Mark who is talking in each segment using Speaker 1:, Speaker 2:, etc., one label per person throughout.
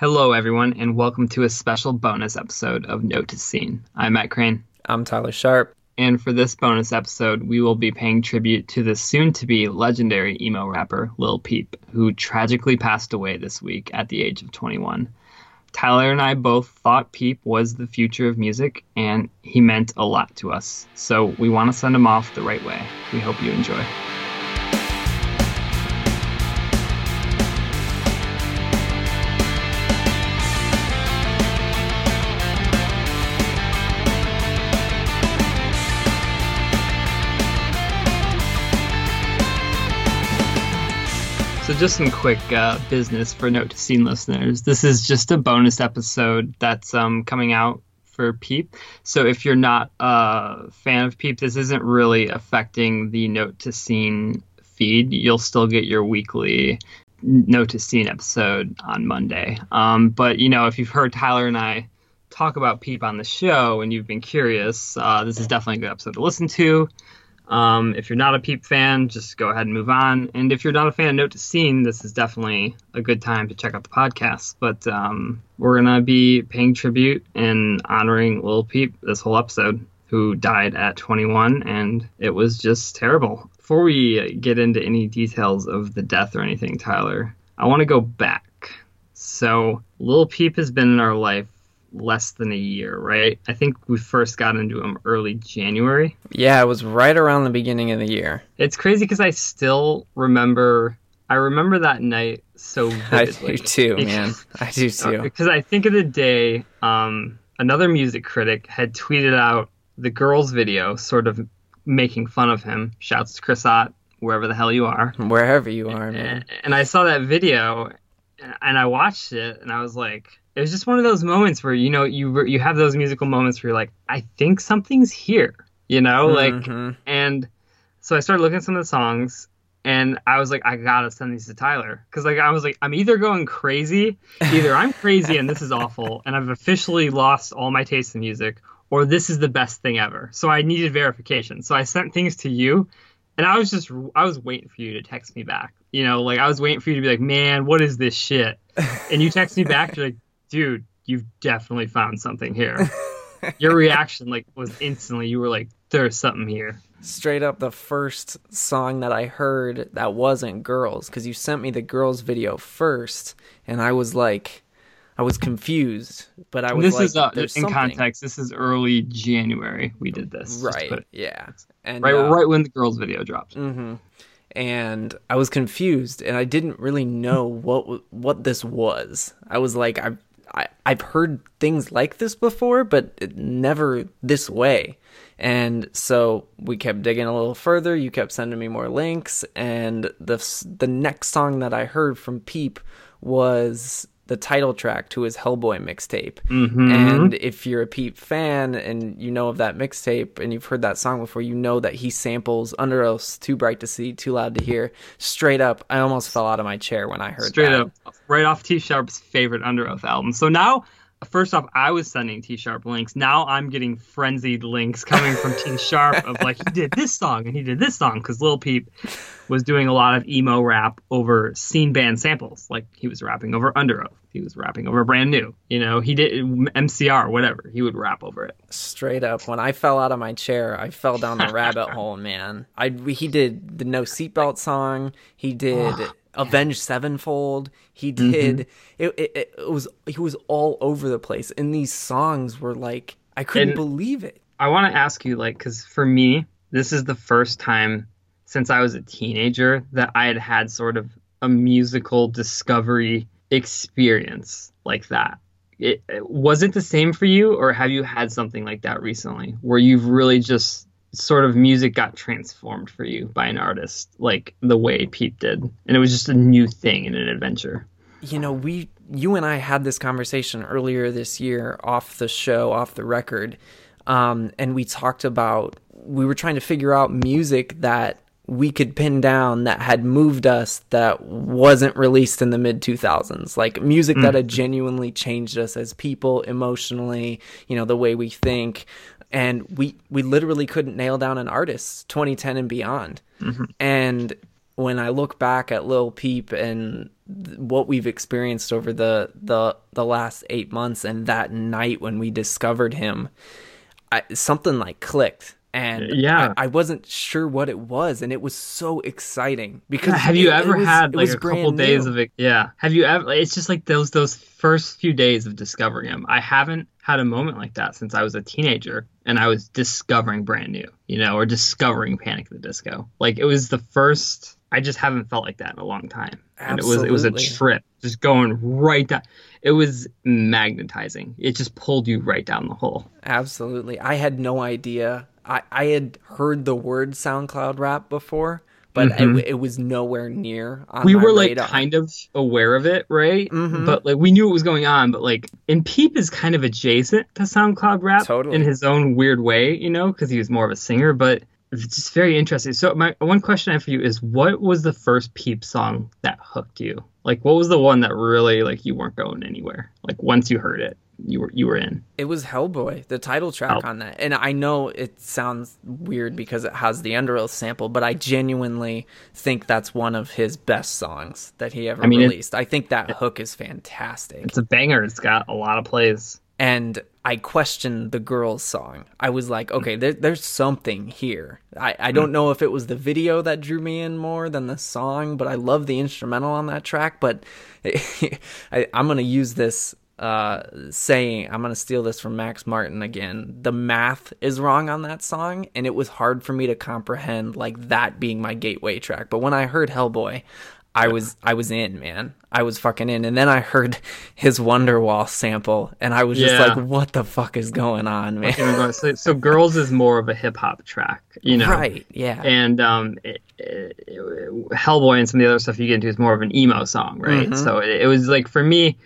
Speaker 1: Hello, everyone, and welcome to a special bonus episode of Note to Scene. I'm Matt Crane.
Speaker 2: I'm Tyler Sharp.
Speaker 1: And for this bonus episode, we will be paying tribute to the soon to be legendary emo rapper Lil Peep, who tragically passed away this week at the age of 21. Tyler and I both thought Peep was the future of music, and he meant a lot to us. So we want to send him off the right way. We hope you enjoy. Just some quick uh, business for Note to Scene listeners. This is just a bonus episode that's um, coming out for Peep. So, if you're not a fan of Peep, this isn't really affecting the Note to Scene feed. You'll still get your weekly Note to Scene episode on Monday. Um, but, you know, if you've heard Tyler and I talk about Peep on the show and you've been curious, uh, this is definitely a good episode to listen to. Um, if you're not a Peep fan, just go ahead and move on. And if you're not a fan of Note to Scene, this is definitely a good time to check out the podcast. But um, we're gonna be paying tribute and honoring Lil Peep this whole episode, who died at 21, and it was just terrible. Before we get into any details of the death or anything, Tyler, I want to go back. So Lil Peep has been in our life less than a year, right? I think we first got into him early January.
Speaker 2: Yeah, it was right around the beginning of the year.
Speaker 1: It's crazy because I still remember. I remember that night so vividly.
Speaker 2: I do too, man. I do too.
Speaker 1: Because I think of the day, um, another music critic had tweeted out the girls' video, sort of making fun of him. Shouts to Chris Ott, wherever the hell you are.
Speaker 2: Wherever you are, man.
Speaker 1: And I saw that video, and I watched it, and I was like, it was just one of those moments where you know you you have those musical moments where you're like, I think something's here, you know, mm-hmm. like, and so I started looking at some of the songs, and I was like, I gotta send these to Tyler because like I was like, I'm either going crazy, either I'm crazy and this is awful, and I've officially lost all my taste in music, or this is the best thing ever. So I needed verification. So I sent things to you, and I was just I was waiting for you to text me back. You know, like I was waiting for you to be like, man, what is this shit? And you text me back, you're like, dude, you've definitely found something here. Your reaction like was instantly you were like, there's something here.
Speaker 2: Straight up the first song that I heard that wasn't girls because you sent me the girls video first and I was like I was confused, but I was
Speaker 1: this
Speaker 2: like,
Speaker 1: is uh, in something. context. This is early January. We did this,
Speaker 2: right? Yeah,
Speaker 1: and right, uh, right when the girls video dropped.
Speaker 2: Mm-hmm. And I was confused, and I didn't really know what what this was. I was like, I I, I've heard things like this before, but never this way. And so we kept digging a little further. You kept sending me more links, and the the next song that I heard from Peep was the title track to his Hellboy mixtape.
Speaker 1: Mm-hmm.
Speaker 2: And if you're a Peep fan and you know of that mixtape and you've heard that song before, you know that he samples Underoath's Too Bright to See, Too Loud to Hear. Straight up, I almost fell out of my chair when I heard that.
Speaker 1: Straight
Speaker 2: that.
Speaker 1: up, right off T Sharp's favorite Underoath album. So now first off, I was sending T Sharp links. Now I'm getting frenzied links coming from T Sharp of like he did this song and he did this song because Lil Peep was doing a lot of emo rap over scene band samples. Like he was rapping over Underoath, he was rapping over Brand New. You know, he did MCR, whatever. He would rap over it.
Speaker 2: Straight up, when I fell out of my chair, I fell down the rabbit hole, man. I he did the No Seatbelt song. He did. Avenged Sevenfold. He did. Mm-hmm. It, it, it was he was all over the place, and these songs were like I couldn't and believe it.
Speaker 1: I want to ask you, like, because for me, this is the first time since I was a teenager that I had had sort of a musical discovery experience like that. It, was it the same for you, or have you had something like that recently, where you've really just sort of music got transformed for you by an artist like the way Peep did, and it was just a new thing in an adventure.
Speaker 2: You know, we you and I had this conversation earlier this year off the show, off the record, um, and we talked about we were trying to figure out music that we could pin down that had moved us that wasn't released in the mid 2000s like music mm. that had genuinely changed us as people emotionally you know the way we think and we we literally couldn't nail down an artist 2010 and beyond
Speaker 1: mm-hmm.
Speaker 2: and when i look back at lil peep and th- what we've experienced over the the the last eight months, and that night when we discovered him, I, something like clicked. And
Speaker 1: Yeah.
Speaker 2: I, I wasn't sure what it was, and it was so exciting because
Speaker 1: have you
Speaker 2: it- it
Speaker 1: ever
Speaker 2: was-
Speaker 1: had like a couple days
Speaker 2: new.
Speaker 1: of it yeah have you ever it's just like those those first few days of discovering him i haven't had a moment like that since i was a teenager and i was discovering brand new you know or discovering panic at the disco. Like it was the first i just haven't felt like that in a long time. And it was it was a trip just going right down it was magnetizing. It just pulled you right down the hole.
Speaker 2: Absolutely. I had no idea. I, I had heard the word SoundCloud rap before, but it, it was nowhere near on
Speaker 1: Mm-hmm. we were like
Speaker 2: radar.
Speaker 1: kind of aware of it, right?
Speaker 2: Mhm.
Speaker 1: But like we knew what was going on. But like, and Peep is kind of adjacent to SoundCloud rap
Speaker 2: Totally.
Speaker 1: in his own weird way, you know, because he was more of a singer. But it's just very interesting. So my one question I have for you is, what was the first Peep song that hooked you? Like, what was the one that really like you weren't going anywhere? Like once you heard it, you were you were in.
Speaker 2: It was Hellboy, the title track
Speaker 1: Oh.
Speaker 2: on that. And I know it sounds weird because it has the Underoath sample, but I genuinely think that's one of his best songs that he ever
Speaker 1: I mean,
Speaker 2: released. I think that hook is fantastic.
Speaker 1: It's a banger. It's got a lot of plays.
Speaker 2: and I questioned the girls' song. I was like, hmm. okay, there, there's something here. I, I hmm. don't know if it was the video that drew me in more than the song, but I love the instrumental on that track. But I, I'm going to use this uh, saying, I'm going to steal this from Max Martin again. The math is wrong on that song, and it was hard for me to comprehend like that being my gateway track. But when I heard Hellboy, I was I was in, man. I was fucking in. And then I heard his Wonderwall sample and I was just
Speaker 1: Yeah.
Speaker 2: like, what the fuck is going on, man?
Speaker 1: Know, so, so girls is more of a hip hop track, you know.
Speaker 2: Right, yeah.
Speaker 1: and um, it, it, Hellboy and some of the other stuff you get into is more of an emo song, right?
Speaker 2: Mhm.
Speaker 1: So it, it was like for me,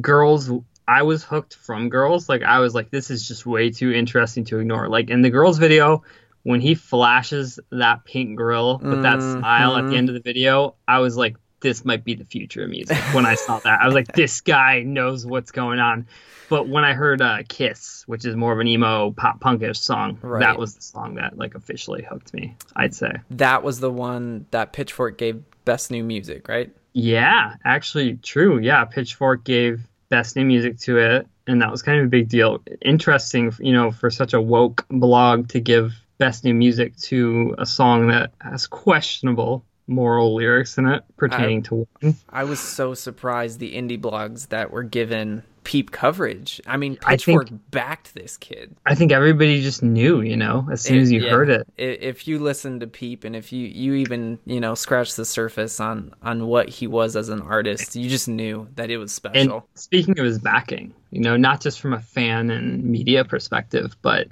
Speaker 1: girls. I was hooked from girls. Like I was like, this is just way too interesting to ignore. Like in the girls video, when he flashes that pink grill with that smile at the end of the video, I was like, this might be the future of music. When I saw that, I was like, this guy knows what's going on. But when I heard uh, "Kiss," which is more of an emo pop punkish song,
Speaker 2: Right.
Speaker 1: that was the song that like officially hooked me. I'd say.
Speaker 2: that was the one that Pitchfork gave best new music, right?
Speaker 1: Yeah, actually, true. Yeah, Pitchfork gave best new music to it, and that was kind of a big deal. Interesting, you know, for such a woke blog to give best new music to a song that has questionable moral lyrics in it pertaining to one.
Speaker 2: I was so surprised the indie blogs that were given peep coverage. I mean,
Speaker 1: I
Speaker 2: Pitchfork
Speaker 1: think-
Speaker 2: backed this kid.
Speaker 1: I think everybody just knew, you know, as soon as you
Speaker 2: yeah.
Speaker 1: heard it.
Speaker 2: If you listen to Peep and if you you even you know scratch the surface on on what he was as an artist, you just knew that it was special.
Speaker 1: And
Speaker 2: special.
Speaker 1: speaking of his backing, you know, not just from a fan and media perspective, but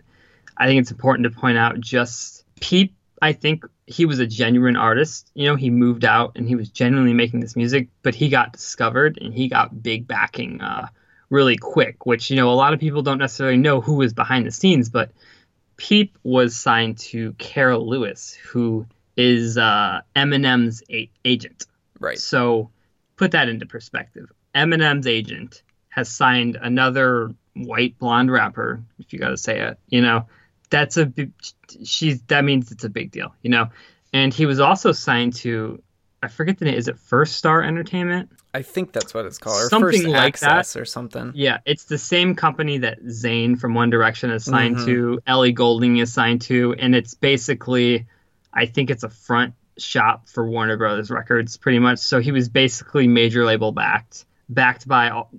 Speaker 1: I think it's important to point out just Peep I think he was a genuine artist. You know, he moved out and he was genuinely making this music, but he got discovered and he got big backing uh, really quick, which, you know, a lot of people don't necessarily know who was behind the scenes, but Peep was signed to Carol Lewis, who is uh, Eminem's a- agent.
Speaker 2: right.
Speaker 1: So put that into perspective. Eminem's agent has signed another white blonde rapper, if you got to say it, you know, that's a she's that means it's a big deal, you know. And he was also signed to I forget the name, is it First Star Entertainment?
Speaker 2: I think that's what it's called, or
Speaker 1: Something
Speaker 2: First
Speaker 1: like that.
Speaker 2: Or something.
Speaker 1: Yeah, it's the same company that Zayn from One Direction is signed
Speaker 2: Mhm.
Speaker 1: to, Ellie Goulding is signed to, and it's basically, I think it's a front shop for Warner Brothers Records, pretty much. So he was basically major label backed, backed by all,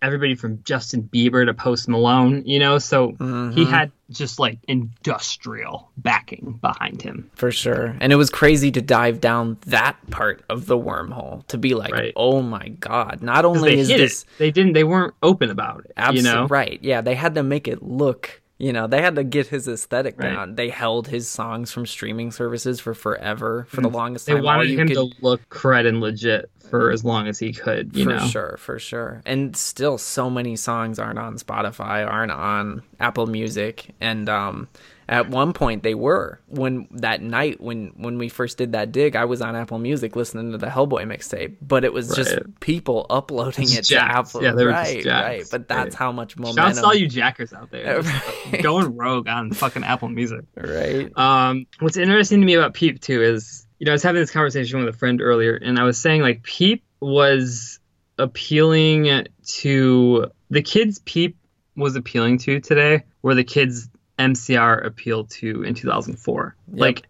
Speaker 1: everybody from Justin Bieber to Post Malone, you know. So he
Speaker 2: Mhm.
Speaker 1: had just like industrial backing behind him.
Speaker 2: For sure. And it was crazy to dive down that part of the wormhole to be like,
Speaker 1: Right.
Speaker 2: oh my God. not only is this
Speaker 1: it. They didn't. They weren't open about it.
Speaker 2: absolutely
Speaker 1: you know.
Speaker 2: right. Yeah, they had to make it look, you know, they had to get his aesthetic
Speaker 1: Right.
Speaker 2: down. They held his songs from streaming services for forever, for the longest
Speaker 1: They
Speaker 2: time. They
Speaker 1: wanted him
Speaker 2: could-
Speaker 1: to look cred and legit for as long as he could. You
Speaker 2: for
Speaker 1: know.
Speaker 2: sure, for sure. And still so many songs aren't on Spotify, aren't on Apple Music. And um at one point they were. When that night when when we first did that dig, I was on Apple Music listening to the Hellboy mixtape, but it was just people uploading
Speaker 1: Just
Speaker 2: it
Speaker 1: jacks.
Speaker 2: to Apple.
Speaker 1: Yeah, they were just
Speaker 2: right,
Speaker 1: jacks.
Speaker 2: right. But that's
Speaker 1: Right.
Speaker 2: how much momentum
Speaker 1: Shouts to all you jackers out there.
Speaker 2: Right.
Speaker 1: Going rogue on fucking Apple Music.
Speaker 2: right.
Speaker 1: Um, what's interesting to me about Peep too is, you know, I was having this conversation with a friend earlier, and I was saying like Peep was appealing to the kids Peep was appealing to today, where the kids MCR appealed to in 2004.
Speaker 2: Yep.
Speaker 1: Like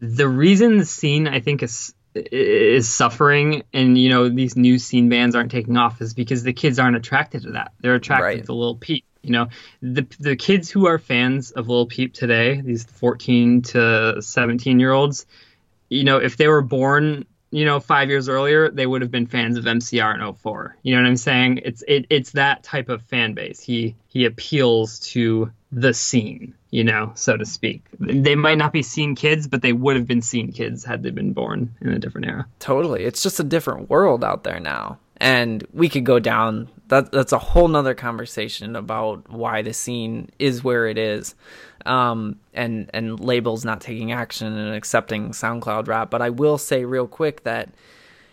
Speaker 1: the reason the scene I think is is suffering and you know these new scene bands aren't taking off is because the kids aren't attracted to that. They're attracted
Speaker 2: Right.
Speaker 1: to Lil Peep. You know, the the kids who are fans of Lil Peep today, these 14 to 17 year olds, you know, if they were born, you know, five years earlier, they would have been fans of MCR in 04. You know what I'm saying? It's it, it's that type of fan base. He he appeals to the scene, you know, so to speak. They might not be seen kids, but they would have been seen kids had they been born in a different era.
Speaker 2: Totally. It's just a different world out there now. And we could go down that that's a whole nother conversation about why the scene is where it is. Um and and labels not taking action and accepting SoundCloud rap. But I will say real quick that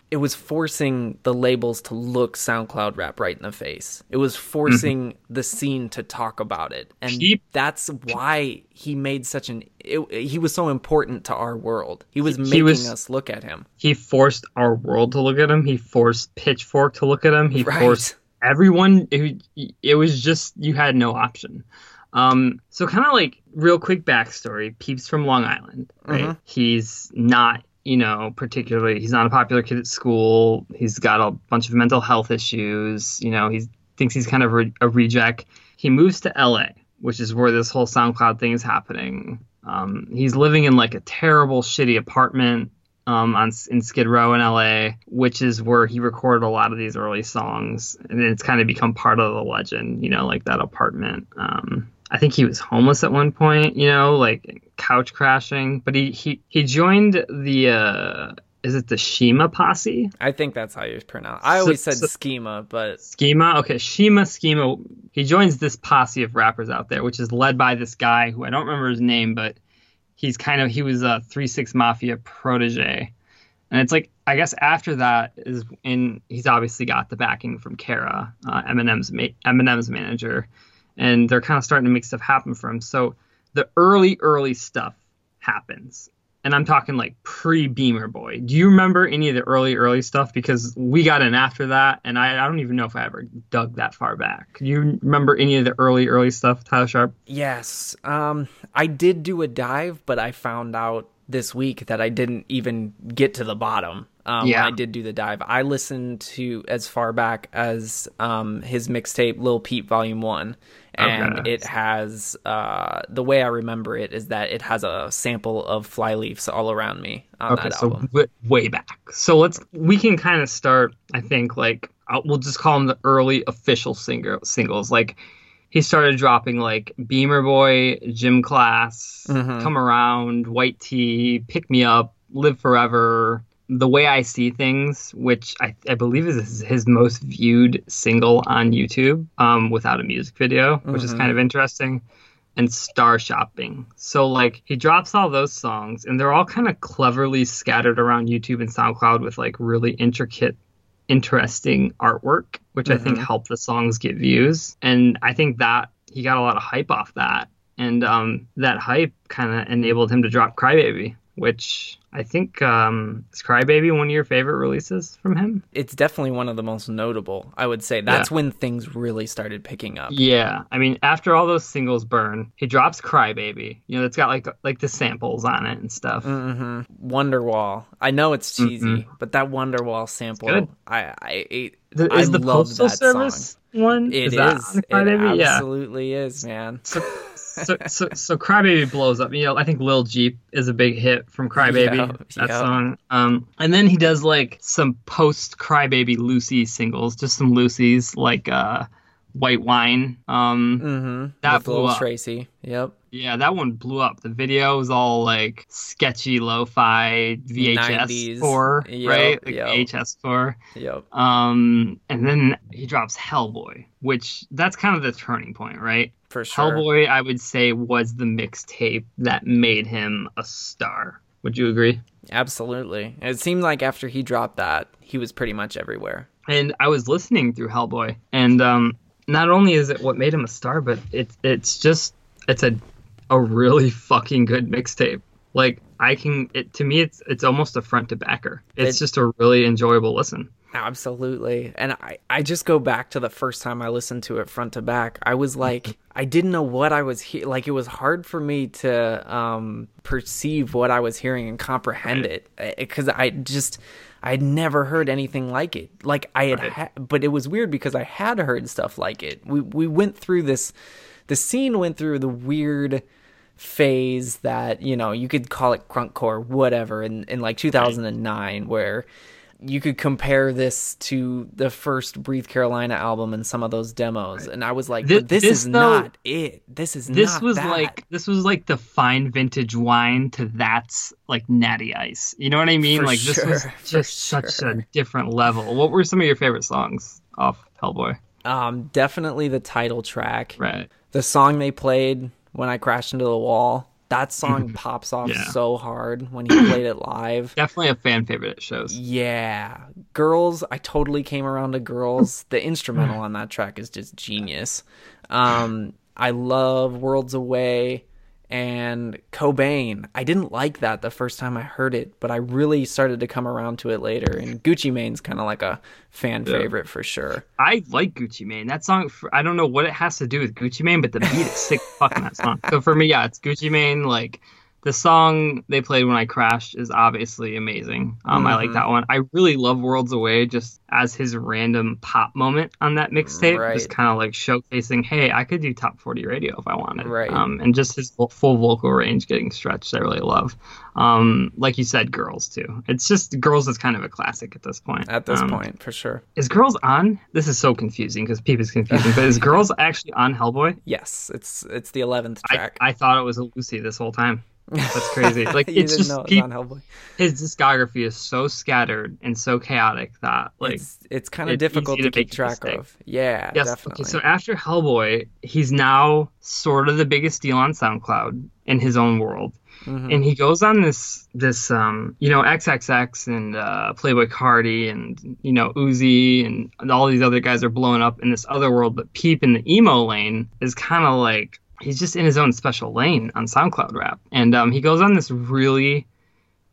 Speaker 2: it was forcing the labels to look SoundCloud rap right in the face. It was forcing the scene to talk about it. And
Speaker 1: Peep-
Speaker 2: that's why he made such an it, he was so important to our world. He was
Speaker 1: He
Speaker 2: making
Speaker 1: was-
Speaker 2: us look at him.
Speaker 1: He forced our world to look at him. He forced Pitchfork to look at him. He
Speaker 2: Right.
Speaker 1: forced everyone. It, it was just you had no option. Um, so kind of like real quick backstory. Peeps from Long Island, right?
Speaker 2: Mhm.
Speaker 1: He's not, you know, particularly. He's not a popular kid at school. He's got a bunch of mental health issues. You know, he thinks he's kind of re- a reject. He moves to L.A., which is where this whole SoundCloud thing is happening. Um, he's living in like a terrible, shitty apartment um, on in Skid Row in LA, which is where he recorded a lot of these early songs, and it's kind of become part of the legend, you know, like that apartment. Um, I think he was homeless at one point, you know, like couch crashing, but he he he joined the uh, is it the Shima posse?
Speaker 2: I think that's how you pronounce. I
Speaker 1: So-
Speaker 2: always said
Speaker 1: so-
Speaker 2: schema, but
Speaker 1: Schema. Okay, Shima Schema. He joins this posse of rappers out there, which is led by this guy who I don't remember his name, but he's kind of he was a three six mafia protege, and it's like I guess after that is in he's obviously got the backing from Kara, uh, Eminem's ma- Eminem's manager, and they're kind of starting to make stuff happen for him. So the early early stuff happens. And I'm talking like pre Beamer Boy. Do you remember any of the early, early stuff? Because we got in after that, and I, I don't even know if I ever dug that far back. Do you remember any of the early, early stuff, Tyler Sharp?
Speaker 2: yes, um, I did do a dive, but I found out this week that I didn't even get to the bottom. Um,
Speaker 1: Yeah.
Speaker 2: I did do the dive. I listened to as far back as um, his mixtape Lil Peep Volume One, and
Speaker 1: Okay.
Speaker 2: it has uh, the way I remember it is that it has a sample of Flyleaf's all around me on
Speaker 1: Okay,
Speaker 2: that
Speaker 1: so
Speaker 2: album.
Speaker 1: w- way back. So let's we can kind of start. I think like i we'll just call them the early official singer singles. Like he started dropping like Beamer Boy, Gym Class,
Speaker 2: Mhm.
Speaker 1: Come Around, White Tee, Pick Me Up, Live Forever. The way I see things, which I, I believe is his, most viewed single on YouTube, um, without a music video, which is
Speaker 2: Mhm.
Speaker 1: kind of interesting and Star Shopping. So like he drops all those songs and they're all kind of cleverly scattered around YouTube and SoundCloud with like really intricate interesting artwork, which I think
Speaker 2: Mhm.
Speaker 1: helped the songs get views. And I think that he got a lot of hype off that. And um, that hype kind of enabled him to drop Crybaby, which I think um, is Crybaby one of your favorite releases from him?
Speaker 2: It's definitely one of the most notable. I would say that's when things really started picking up.
Speaker 1: Yeah, I mean, after all those singles burn, he drops "Crybaby." You know, it's got like like the samples on it and stuff.
Speaker 2: hmm Wonderwall. I know it's cheesy,
Speaker 1: Mhm.
Speaker 2: but that Wonderwall sample. I, I, I,
Speaker 1: The-
Speaker 2: I
Speaker 1: is the
Speaker 2: love
Speaker 1: Postal
Speaker 2: that
Speaker 1: Service one?
Speaker 2: It is.
Speaker 1: on
Speaker 2: It
Speaker 1: Crybaby? yeah.
Speaker 2: absolutely is, man.
Speaker 1: So, so, so, so Crybaby blows up. You know, I think Lil Jeep is a big hit from Crybaby.
Speaker 2: Yeah,
Speaker 1: that
Speaker 2: yeah.
Speaker 1: song. Um, and then he does like some post Crybaby loosie singles, just some loosies like uh, White Wine. Um,
Speaker 2: Mm-hmm.
Speaker 1: That
Speaker 2: With
Speaker 1: blew up.
Speaker 2: Tracy. Yep.
Speaker 1: Yeah, that one blew up. The video was all like sketchy lo-fi VHS
Speaker 2: 90s.
Speaker 1: score,
Speaker 2: Yep,
Speaker 1: right? Like
Speaker 2: yep.
Speaker 1: VHS score.
Speaker 2: Yep.
Speaker 1: Um, and then he drops Hellboy, which that's kind of the turning point, right?
Speaker 2: For sure.
Speaker 1: Hellboy, I would say, was the mixtape that made him a star. Would you agree?
Speaker 2: Absolutely. It seemed like after he dropped that, he was pretty much everywhere.
Speaker 1: And I was listening through Hellboy, and um, not only is it what made him a star, but it's it's just it's a a really fucking good mixtape. Like I can, it to me, it's it's almost a front to backer. It's
Speaker 2: It-
Speaker 1: just a really enjoyable listen.
Speaker 2: Absolutely. And I, I just go back to the first time I listened to it front to back. I was like, I didn't know what I was he- like. It was hard for me to um, perceive what I was hearing and comprehend
Speaker 1: Right.
Speaker 2: it because I just I'd never heard anything like it. Like I had,
Speaker 1: Right.
Speaker 2: ha- but it was weird because I had heard stuff like it. We we went through this. The scene went through the weird phase that you know you could call it crunkcore whatever in, in like 2009 where you could compare this to the first breathe carolina album and some of those demos and i was like
Speaker 1: Thi-
Speaker 2: but this,
Speaker 1: this,
Speaker 2: is
Speaker 1: though-
Speaker 2: not it this is
Speaker 1: This
Speaker 2: not
Speaker 1: was
Speaker 2: that.
Speaker 1: like this was like the fine vintage wine to that's like natty ice. You know what I mean?
Speaker 2: For
Speaker 1: like this was
Speaker 2: sure, for
Speaker 1: just such
Speaker 2: sure.
Speaker 1: a different level. What were some of your favorite songs off Hellboy?
Speaker 2: um definitely the title track
Speaker 1: Right.
Speaker 2: the song they played when i crashed into the wall that song pops off
Speaker 1: Yeah.
Speaker 2: so hard when he played it live
Speaker 1: Definitely a fan favorite at shows.
Speaker 2: Yeah. Girls, I totally came around to Girls. The instrumental on that track is just genius. Um I love Worlds Away and Cobain. I didn't like that the first time I heard it, but I really started to come around to it later. And Gucci Mane's kind of like a fan favorite for sure.
Speaker 1: I like Gucci Mane. That song, I don't know what it has to do with Gucci Mane, but the beat is sick fucking that song. So for me, yeah, it's Gucci Mane. Like the song they played when I crashed is obviously amazing. Um, I like that one. I really love Worlds Away just as his random pop moment on that mixtape,
Speaker 2: Right.
Speaker 1: just kind of like showcasing, hey, I could do top forty radio if I wanted.
Speaker 2: Right.
Speaker 1: Um, and just his full vocal range getting stretched, I really love. Um, like you said, Girls too. It's just Girls is kind of a classic at this point.
Speaker 2: At this
Speaker 1: Um,
Speaker 2: point, for sure.
Speaker 1: is Girls on? This is so confusing because Peep is confusing. but is Girls actually on Hellboy?
Speaker 2: Yes, it's it's the 11th
Speaker 1: I,
Speaker 2: track.
Speaker 1: I thought it was a loosie this whole time. That's crazy. Like it's just
Speaker 2: know it was Hellboy.
Speaker 1: his discography is so scattered and so chaotic that like
Speaker 2: it's it's kind of
Speaker 1: it's
Speaker 2: difficult to keep track
Speaker 1: mistake.
Speaker 2: of. Yeah,
Speaker 1: yes.
Speaker 2: definitely.
Speaker 1: Okay, so after Hellboy, he's now sort of the biggest deal on SoundCloud in his own world.
Speaker 2: Mhm.
Speaker 1: and he goes on this this um you know XXX and uh, Playboi Carti and you know Uzi and, and all these other guys are blowing up in this other world, but Peep in the emo lane is kind of like he's just in his own special lane on SoundCloud rap, and um, he goes on this really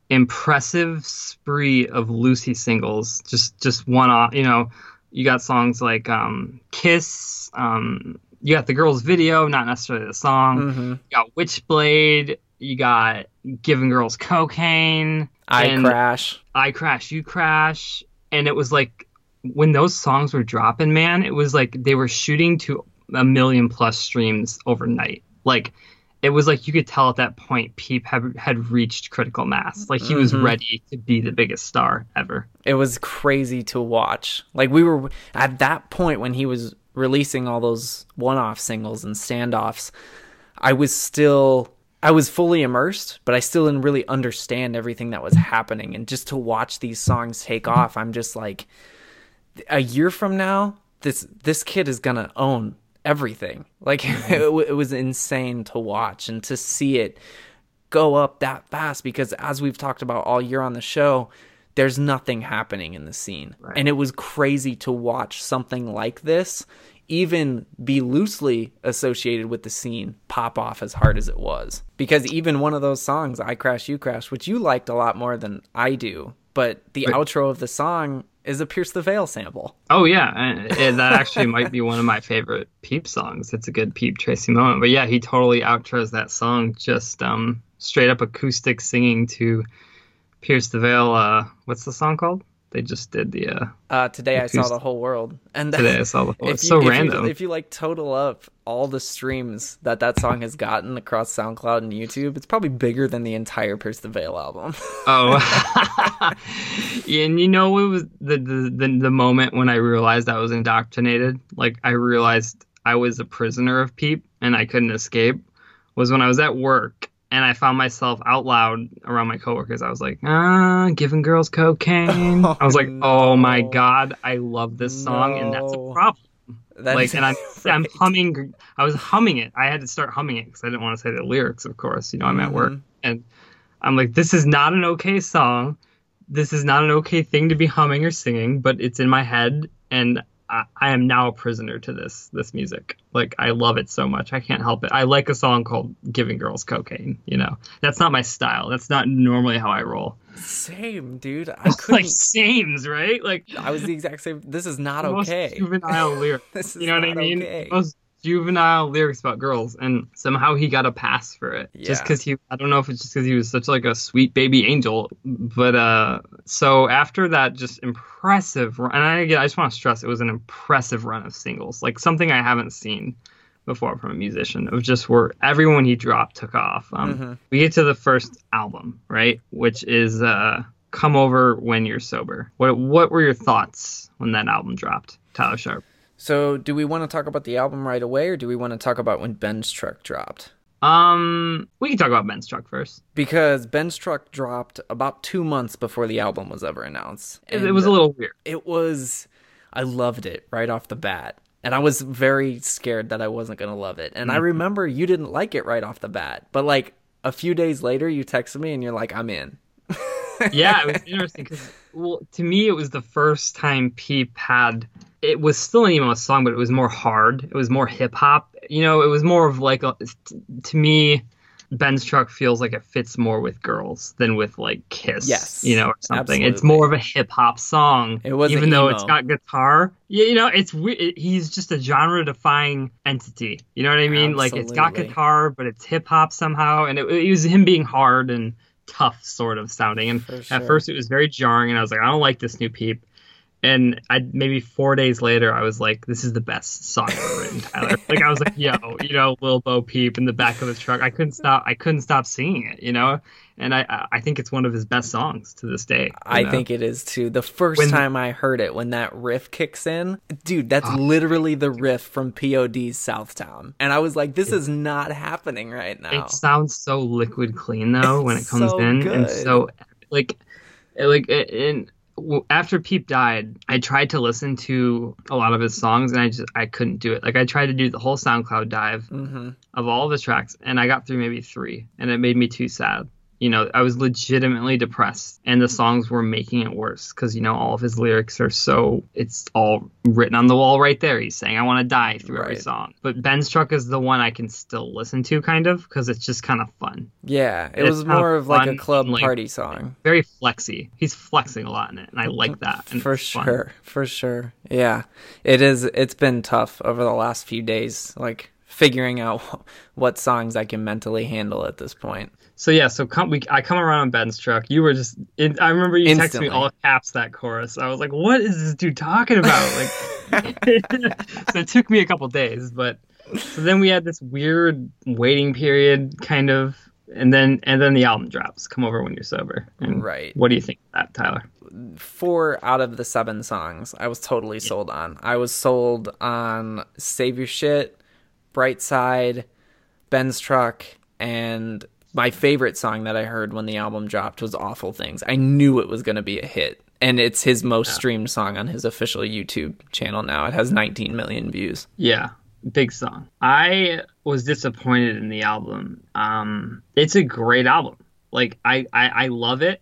Speaker 1: impressive spree of loosie singles, just just one off. You know, you got songs like um, Kiss. Um, you got the girls' video, not necessarily the song
Speaker 2: Mhm.
Speaker 1: you got Witchblade, you got Giving Girls Cocaine,
Speaker 2: I crash.
Speaker 1: I Crash, You Crash, and it was like when those songs were dropping, man, it was like they were shooting to a million plus streams overnight. Like it was like you could tell at that point Peep had, had reached critical mass. Like he was
Speaker 2: Mhm.
Speaker 1: ready to be the biggest star ever.
Speaker 2: It was crazy to watch. Like we were at that point when he was releasing all those one-off singles and standoffs, I was still I was fully immersed, but I still didn't really understand everything that was happening and just to watch these songs take off, I'm just like a year from now, this this kid is going to own everything. Like mm-hmm. it, w- it was insane to watch and to see it go up that fast because as we've talked about all year on the show, there's nothing happening in the scene.
Speaker 1: Right.
Speaker 2: And it was crazy to watch something like this even be loosely associated with the scene pop off as hard as it was. Because even one of those songs, I Crash, You Crash, which you liked a lot more than I do, but the
Speaker 1: Right.
Speaker 2: outro of the song is a Pierce the Veil sample.
Speaker 1: Oh yeah, that actually might be one of my favorite Peep songs. It's a good Peep Tracy moment. But yeah, he totally outros that song just um straight up acoustic singing to Pierce the Veil. Uh, what's the song called? They just did the uh
Speaker 2: Uh, today I saw the whole world, and
Speaker 1: today. I saw the whole. It's
Speaker 2: you,
Speaker 1: so
Speaker 2: if you-
Speaker 1: random.
Speaker 2: if you like total up all the streams that that song has gotten across SoundCloud and YouTube, it's probably bigger than the entire Pierce the Veil album.
Speaker 1: Oh, and you know it was the, the the the moment when I realized I was indoctrinated. Like I realized I was a prisoner of Peep and I couldn't escape. Was when I was at work and I found myself out loud around my coworkers. I was like, ah, giving girls cocaine. I was like, oh my god, I love this song, and that's a problem.
Speaker 2: That
Speaker 1: like, and I'm I'm humming. I was humming it. I had to start humming it because I didn't want to say the lyrics. Of course, you know I'm at work,
Speaker 2: Mhm.
Speaker 1: and I'm like, this is not an okay song. This is not an okay thing to be humming or singing, but it's in my head, and I, I am now a prisoner to this this music. Like I love it so much. I can't help it. I like a song called "Giving Girls Cocaine." You know, that's not my style. That's not normally how I roll.
Speaker 2: Same, dude. I
Speaker 1: like
Speaker 2: couldn't.
Speaker 1: sames, right? Like
Speaker 2: I was the exact same. This is not okay.
Speaker 1: juvenile lyrics.
Speaker 2: This is
Speaker 1: you know what I mean?
Speaker 2: okay.
Speaker 1: Most juvenile lyrics about girls, and somehow he got a pass for it. Just because he, I don't know if it's just because he was such like a sweet baby angel, but uh, so after that, just impressive. run- And I again, I just want to stress, it was an impressive run of singles, like something I haven't seen before from a musician. It was just where everyone he dropped took off. Um,
Speaker 2: Mhm.
Speaker 1: We get to the first album, right, which is uh, "Come Over When You're Sober." What what were your thoughts when that album dropped, Tyler Sharp?
Speaker 2: So, do we want to talk about the album right away, or do we want to talk about when Benz truck dropped?
Speaker 1: Um, we can talk about Benz truck first.
Speaker 2: Because Benz truck dropped about two months before the album was ever announced.
Speaker 1: It, it was a little weird.
Speaker 2: it was I loved it right off the bat. And I was very scared that I wasn't going to love it. And I
Speaker 1: Mm-hmm.
Speaker 2: remember you didn't like it right off the bat. But like a few days later you texted me and you're like I'm in.
Speaker 1: Yeah, it was interesting because, well, to me, it was the first time Peep had. It was still an emo song, but it was more hard. It was more hip hop. You know, it was more of like a. To me, Benz truck feels like it fits more with girls than with like Kiss.
Speaker 2: Yes,
Speaker 1: you know, or something. It's more of a hip hop song.
Speaker 2: It wasn't
Speaker 1: even though it's got guitar. Yeah, you know, it's it, he's just a genre defying entity. You know what I mean? Like it's got guitar, but it's hip hop somehow, and it, it was him being hard and tough, sort of sounding. And
Speaker 2: sure.
Speaker 1: at first, it was very jarring, and I was like, I don't like this new Peep. And I maybe four days later, I was like, "This is the best song ever written, Tyler." like I was like, "Yo, you know, Lil Bo Peep in the back of the truck." I couldn't stop. I couldn't stop singing it, you know. And I, I think it's one of his best songs to this day.
Speaker 2: I
Speaker 1: know?
Speaker 2: think it is too. The first
Speaker 1: When-
Speaker 2: time I heard it, when that riff kicks in, dude, that's
Speaker 1: Ah.
Speaker 2: literally the riff from POD's Southtown. And I was like, this is not happening right now.
Speaker 1: It sounds so liquid clean though when it comes
Speaker 2: so
Speaker 1: in, and so like, like in w- after Peep died, I tried to listen to a lot of his songs, and I just I couldn't do it. Like I tried to do the whole SoundCloud dive
Speaker 2: hmm
Speaker 1: of all of his tracks, and I got through maybe three, and it made me too sad. You know, I was legitimately depressed, and the songs were making it worse because you know all of his lyrics are so it's all written on the wall right there. He's saying "I want to die" through every song. But Benz truck is the one I can still listen to, kind of, because it's just kind of fun,
Speaker 2: Yeah, it was more of like a club
Speaker 1: and, like,
Speaker 2: party song.
Speaker 1: very flexy. He's flexing a lot in it, and I like that.
Speaker 2: For
Speaker 1: it's fun.
Speaker 2: sure, for sure. Yeah, it is. It's been tough over the last few days, like figuring out what songs I can mentally handle at this point.
Speaker 1: So yeah, so come we I come around on Benz truck. You were just it, I remember you texted me all caps that chorus. I was like, what is this dude talking about? Like, so it took me a couple days, but so then we had this weird waiting period, kind of, and then and then the album drops. Come over when you're sober. And
Speaker 2: Right.
Speaker 1: What do you think of that, Tyler?
Speaker 2: Four out of the seven songs, I was totally sold on. I was sold on "Save Your Shit," "Bright Side," Benz Truck, and my favorite song that I heard when the album dropped was "Awful Things." I knew it was going to be a hit, and it's his most streamed song on his official YouTube channel now. It has 19 million views.
Speaker 1: Yeah, big song. I was disappointed in the album. Um, it's a great album. Like I, I, I love it,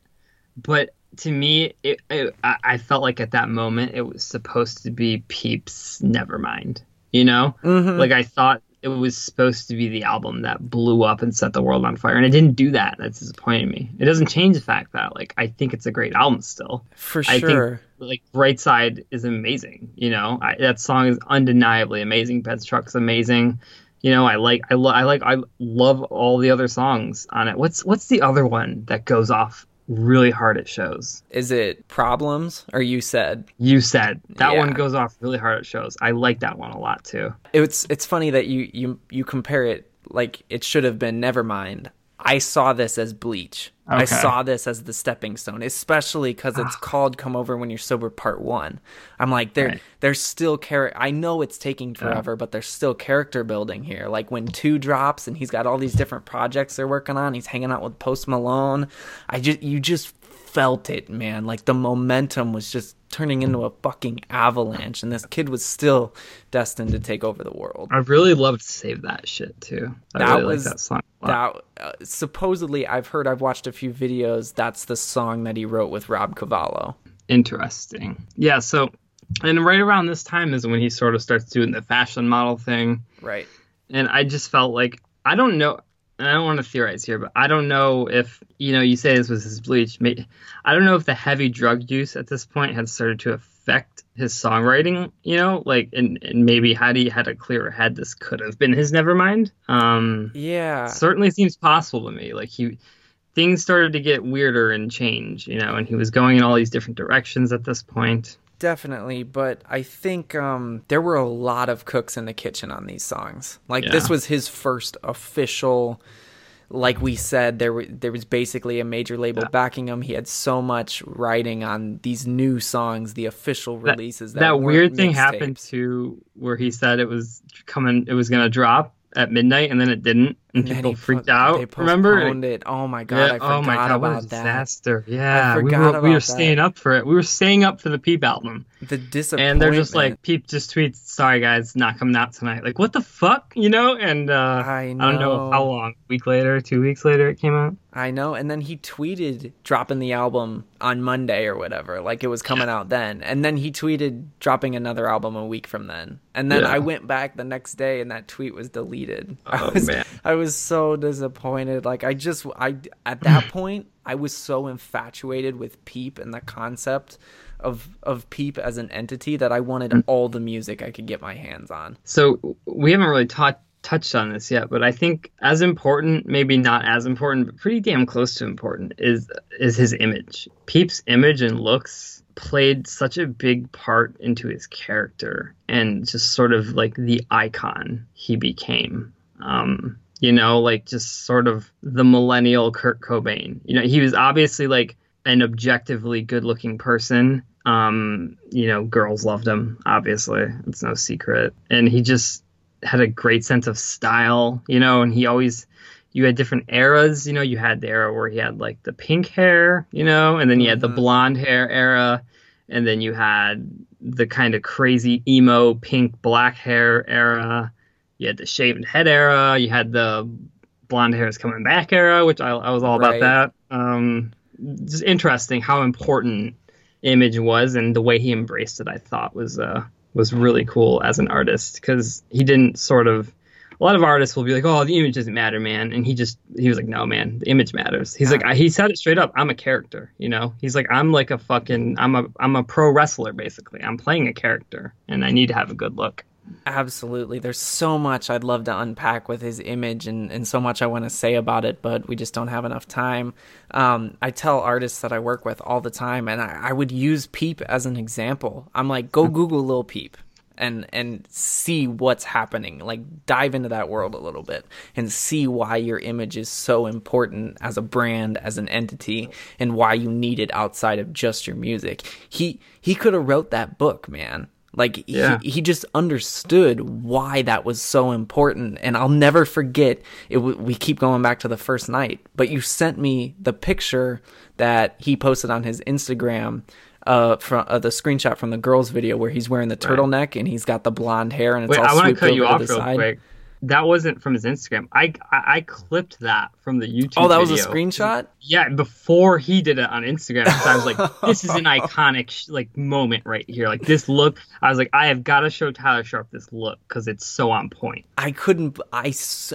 Speaker 1: but to me, it, it I, I felt like at that moment it was supposed to be Peeps Nevermind. You know,
Speaker 2: Mm-hmm.
Speaker 1: like I thought it was supposed to be the album that blew up and set the world on fire, and it didn't do that. That's disappointing me. It doesn't change the fact that like I think it's a great album still.
Speaker 2: For
Speaker 1: I
Speaker 2: sure.
Speaker 1: think like Bright Side is amazing. You know, I, that song is undeniably amazing. Benz Truck's amazing. You know, I like I, lo- I like I love all the other songs on it. What's what's the other one that goes off really hard at shows?
Speaker 2: Is it problems or you said?
Speaker 1: You said that
Speaker 2: Yeah.
Speaker 1: one goes off really hard at shows. I like that one a lot too.
Speaker 2: It's it's funny that you you you compare it like it should have been Nevermind. I saw this as Bleach. I saw this as the stepping stone, especially because it's ah. called "Come Over When You're Sober" Part One. I'm like, there,
Speaker 1: Right.
Speaker 2: there's still character. I know it's taking forever, but there's still character building here. Like when two drops and he's got all these different projects they're working on. He's hanging out with Post Malone. I just, you just felt it, man. Like the momentum was just turning into a fucking avalanche, and this kid was still destined to take over the world.
Speaker 1: I really loved Save That Shit too. I
Speaker 2: That
Speaker 1: really
Speaker 2: was-
Speaker 1: like that song.
Speaker 2: That uh, supposedly, I've heard, I've watched a few videos. That's the song that he wrote with Rob Cavallo.
Speaker 1: Interesting. Yeah, so and right around this time is when he sort of starts doing the fashion model thing.
Speaker 2: Right.
Speaker 1: And I just felt like I don't know and I don't want to theorize here, but I don't know if you know you say this was his bleach. I don't know if the heavy drug use at this point had started to affect his songwriting. You know, like and, and maybe had he had a clearer head, this could have been his Nevermind. Um,
Speaker 2: yeah,
Speaker 1: certainly seems possible to me. Like he things started to get weirder and change. You know, and he was going in all these different directions at this point
Speaker 2: definitely but i think um, there were a lot of cooks in the kitchen on these songs like yeah. this was his first official like we said there there was basically a major label yeah. backing him he had so much writing on these new songs the official releases
Speaker 1: that, that, that weird thing happened too where he said it was coming it was going to drop at midnight and then it didn't and, people freaked out. They
Speaker 2: remember it? Oh my god! Yeah, I forgot oh my god! What a
Speaker 1: disaster! Yeah, we were, we were staying up for it. We were staying up for the Peep album.
Speaker 2: The disappointment.
Speaker 1: And they're just like Peep just tweets, "Sorry guys, not coming out tonight." Like what the fuck, you know? And uh, I, know. I don't know how long. A week later, two weeks later, it came out.
Speaker 2: I know. And then he tweeted dropping the album on Monday or whatever, like it was coming out then. And then he tweeted dropping another album a week from then. And then yeah. I went back the next day, and that tweet was deleted.
Speaker 1: Oh
Speaker 2: I was,
Speaker 1: man!
Speaker 2: I was so disappointed. Like I just I at that point I was so infatuated with Peep and the concept of of Peep as an entity that I wanted mm. all the music I could get my hands on.
Speaker 1: So we haven't really taught touched on this yet, but I think as important, maybe not as important, but pretty damn close to important is is his image. Peep's image and looks played such a big part into his character and just sort of like the icon he became. Um, you know, like just sort of the millennial Kurt Cobain. You know, he was obviously like an objectively good looking person. Um, you know, girls loved him, obviously. It's no secret. And he just had a great sense of style, you know, and he always you had different eras, you know, you had the era where he had like the pink hair, you know, and then you had the mm-hmm. blonde hair era, and then you had the kind of crazy emo pink black hair era you had the shaven head era, you had the blonde hair is coming back era, which I, I was all right. about that. Um, just interesting how important Image was and the way he embraced it. I thought was uh, was really cool as an artist because he didn't sort of. A lot of artists will be like, "Oh, the image doesn't matter, man," and he just he was like, "No, man, the image matters." He's like, he said it straight up. I'm a character, you know. He's like, I'm like a fucking, I'm a I'm a pro wrestler basically. I'm playing a character, and I need to have a good look.
Speaker 2: Absolutely. There's so much I'd love to unpack with his image and, and so much I want to say about it, but we just don't have enough time. Um, I tell artists that I work with all the time, and I, I would use Peep as an example. I'm like, go Google Lil Peep and and see what's happening like dive into that world a little bit and see why your image is so important as a brand as an entity and why you need it outside of just your music he he could have wrote that book man like yeah. he, he just understood why that was so important, and I'll never forget. It we keep going back to the first night, but you sent me the picture that he posted on his Instagram, uh, from uh, the screenshot from the girls' video where he's wearing the turtleneck right. and he's got the blonde hair and it's
Speaker 1: Wait,
Speaker 2: all
Speaker 1: I
Speaker 2: want to
Speaker 1: cut you off real side. quick that wasn't from his Instagram. I, I, I clipped that from the YouTube.
Speaker 2: Oh, that
Speaker 1: video.
Speaker 2: was a screenshot.
Speaker 1: Yeah, before he did it on Instagram, I was like, this is an iconic like moment right here. Like this look, I was like, I have got to show Tyler Sharp this look because it's so on point.
Speaker 2: I couldn't. I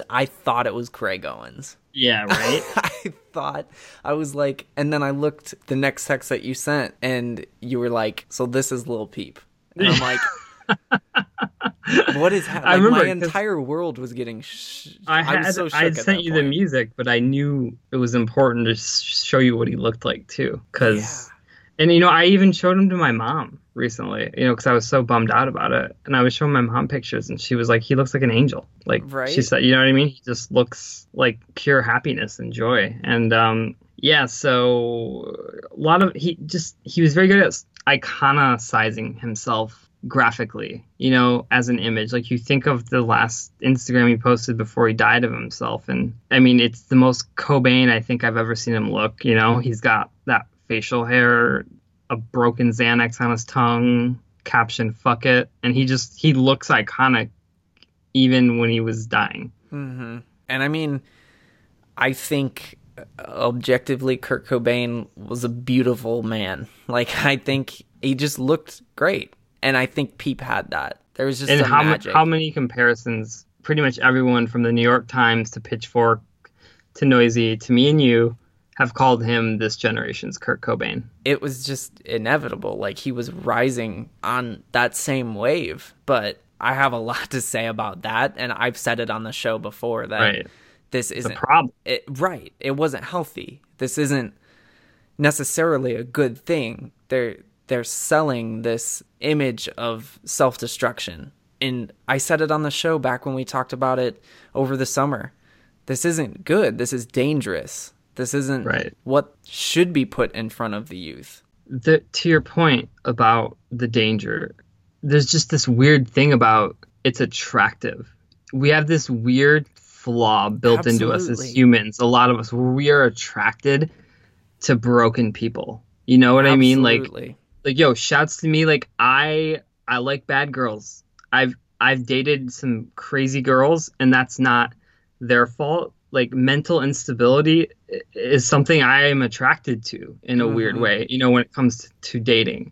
Speaker 2: I thought it was Craig Owens.
Speaker 1: Yeah, right.
Speaker 2: I thought I was like, and then I looked the next text that you sent, and you were like, "So this is Lil Peep," and I'm like. what is happening? Like, I remember my entire world was getting. Sh-
Speaker 1: I had so I sent you point. the music, but I knew it was important to show you what he looked like too, because. Yeah. And you know, I even showed him to my mom recently, you know, because I was so bummed out about it. And I was showing my mom pictures, and she was like, "He looks like an angel." Like right? she said, you know what I mean? He just looks like pure happiness and joy. And um, yeah, so a lot of he just he was very good at iconicizing himself graphically, you know, as an image. Like you think of the last Instagram he posted before he died of himself. And I mean, it's the most Cobain I think I've ever seen him look. You know, he's got that facial hair, a broken Xanax on his tongue, caption, fuck it. And he just, he looks iconic even when he was dying.
Speaker 2: Mm-hmm. And I mean, I think objectively Kurt Cobain was a beautiful man. Like I think he just looked great and I think Peep had that. There was just
Speaker 1: and how
Speaker 2: magic.
Speaker 1: how many comparisons? Pretty much everyone from the New York Times to Pitchfork to Noisey to me and you have called him this generation's Kurt Cobain.
Speaker 2: it was just inevitable. Like he was rising on that same wave. But I have a lot to say about that, and I've said it on the show before that
Speaker 1: Right.
Speaker 2: this isn't
Speaker 1: problem.
Speaker 2: it, right. It wasn't healthy. This isn't necessarily a good thing. They're they're selling this image of self destruction. And I said it on the show back when we talked about it over the summer. This isn't good. This is dangerous. This isn't
Speaker 1: Right.
Speaker 2: what should be put in front of the youth.
Speaker 1: the, to your point about the danger, there's just this weird thing about it's attractive. We have this weird flaw built into us as humans, a lot of us, where we are attracted to broken people. You know what I mean? Like,
Speaker 2: Absolutely.
Speaker 1: Like yo, shouts to me. Like I, I like bad girls. I've, I've dated some crazy girls, and that's not their fault. Like mental instability is something I am attracted to in a weird
Speaker 2: Mhm.
Speaker 1: way. You know, when it comes to, to dating,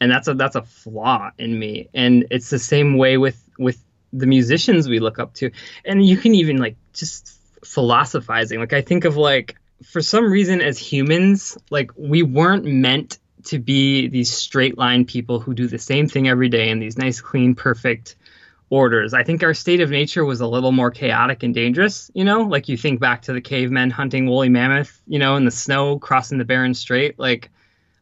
Speaker 1: and that's a that's a flaw in me. And it's the same way with with the musicians we look up to. And you can even like just philosophizing. Like I think of like for some reason as humans, like we weren't meant to be these straight line people who do the same thing every day in these nice, clean, perfect orders. I think our state of nature was a little more chaotic and dangerous, you know? Like you think back to the cavemen hunting woolly mammoth, you know, in the snow crossing the Bering Strait, like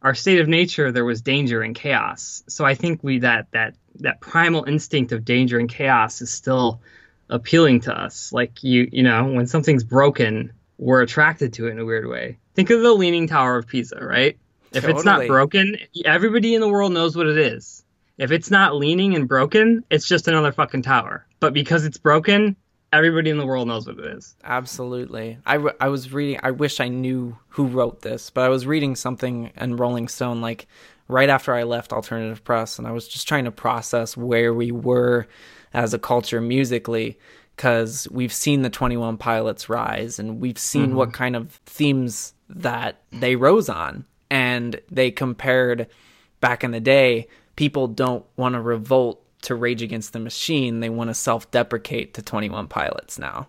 Speaker 1: our state of nature there was danger and chaos. So I think we that that that primal instinct of danger and chaos is still appealing to us. Like you you know, when something's broken, we're attracted to it in a weird way. Think of the leaning tower of Pisa, right? If it's not broken, everybody in the world knows what it is. If it's not leaning and broken, it's just another fucking tower. But because it's broken, everybody in the world knows what it is.
Speaker 2: Absolutely. I, w- I was reading, I wish I knew who wrote this, but I was reading something in Rolling Stone like right after I left Alternative Press, and I was just trying to process where we were as a culture musically because we've seen the 21 Pilots rise and we've seen mm-hmm. what kind of themes that they rose on. And they compared back in the day, people don't want to revolt to Rage Against the Machine. They want to self deprecate to 21 Pilots now.